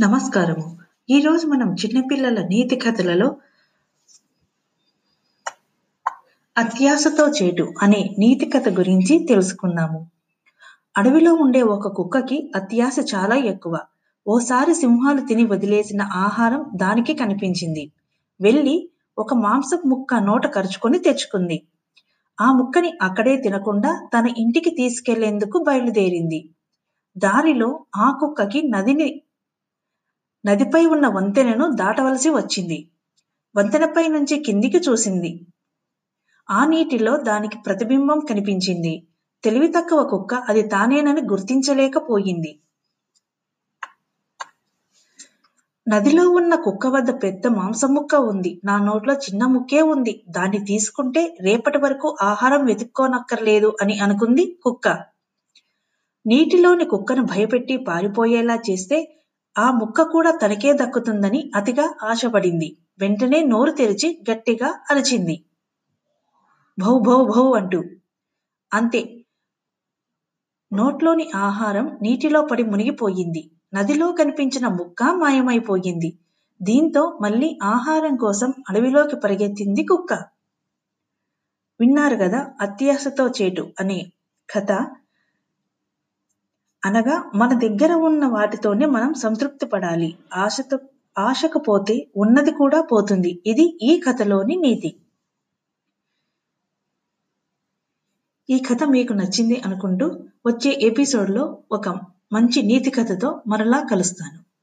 నమస్కారము. ఈరోజు మనం చిన్నపిల్లల నీతి కథలలో అత్యాశతో చేటు అనే నీతి కథ గురించి తెలుసుకున్నాము అడవిలో ఉండే ఒక కుక్కకి అత్యాశ చాలా ఎక్కువ. ఓసారి సింహాలు తిని వదిలేసిన ఆహారం దానికి కనిపించింది. వెళ్ళి ఒక మాంసపు ముక్క నోట కరుచుకొని తెచ్చుకుంది. ఆ ముక్కని అక్కడే తినకుండా తన ఇంటికి తీసుకెళ్ళేందుకు బయలుదేరింది. దారిలో ఆ కుక్కకి నదిని నదిపై ఉన్న వంతెనను దాటవలసి వచ్చింది. వంతెనపై నుంచి కిందికి చూసింది. ఆ నీటిలో దానికి ప్రతిబింబం కనిపించింది. తెలివి తక్కువ కుక్క అది తానేనని గుర్తించలేకపోయింది. నదిలో ఉన్న కుక్క వద్ద పెద్ద మాంసం ముక్క ఉంది. నా నోట్లో చిన్న ముక్కే ఉంది. దాన్ని తీసుకుంటే రేపటి వరకు ఆహారం వెతుక్కోనక్కర్లేదు అని అనుకుంది కుక్క. నీటిలోని కుక్కను భయపెట్టి పారిపోయేలా చేస్తే ఆ ముక్క కూడా తనకే దక్కుతుందని అతిగా ఆశపడింది. వెంటనే నోరు తెరిచి గట్టిగా అరిచింది. భౌ భౌ భౌ అంటూ. అంతే. నోట్లోని ఆహారం నీటిలో పడి మునిగిపోయింది. నదిలో కనిపించిన ముక్క మాయమైపోయింది. దీంతో మళ్ళీ ఆహారం కోసం అడవిలోకి పరిగెత్తింది కుక్క. విన్నారు కదా అత్యాశతో చేటు అనే కథ. అనగా మన దగ్గర ఉన్న వాటితోనే మనం సంతృప్తి పడాలి. ఆశతో ఆశకు పోతే ఉన్నది కూడా పోతుంది. ఇది ఈ కథలోని నీతి. ఈ కథ మీకు నచ్చింది అనుకుంటూ వచ్చే ఎపిసోడ్లో ఒక మంచి నీతి కథతో మరలా కలుస్తాను.